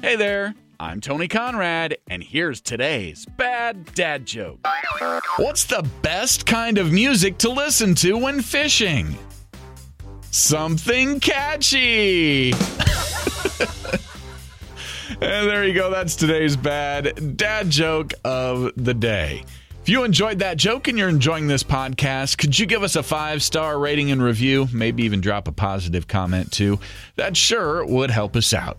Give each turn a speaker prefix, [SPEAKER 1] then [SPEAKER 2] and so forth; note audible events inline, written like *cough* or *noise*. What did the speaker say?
[SPEAKER 1] Hey there, I'm Tony Conrad, and here's today's bad dad joke. What's the best kind of music to listen to when fishing? Something catchy. *laughs* and there you go. That's today's bad dad joke of the day. If you enjoyed that joke and you're enjoying this podcast, could you give us a five star rating and review? Maybe even drop a positive comment too. That sure would help us out.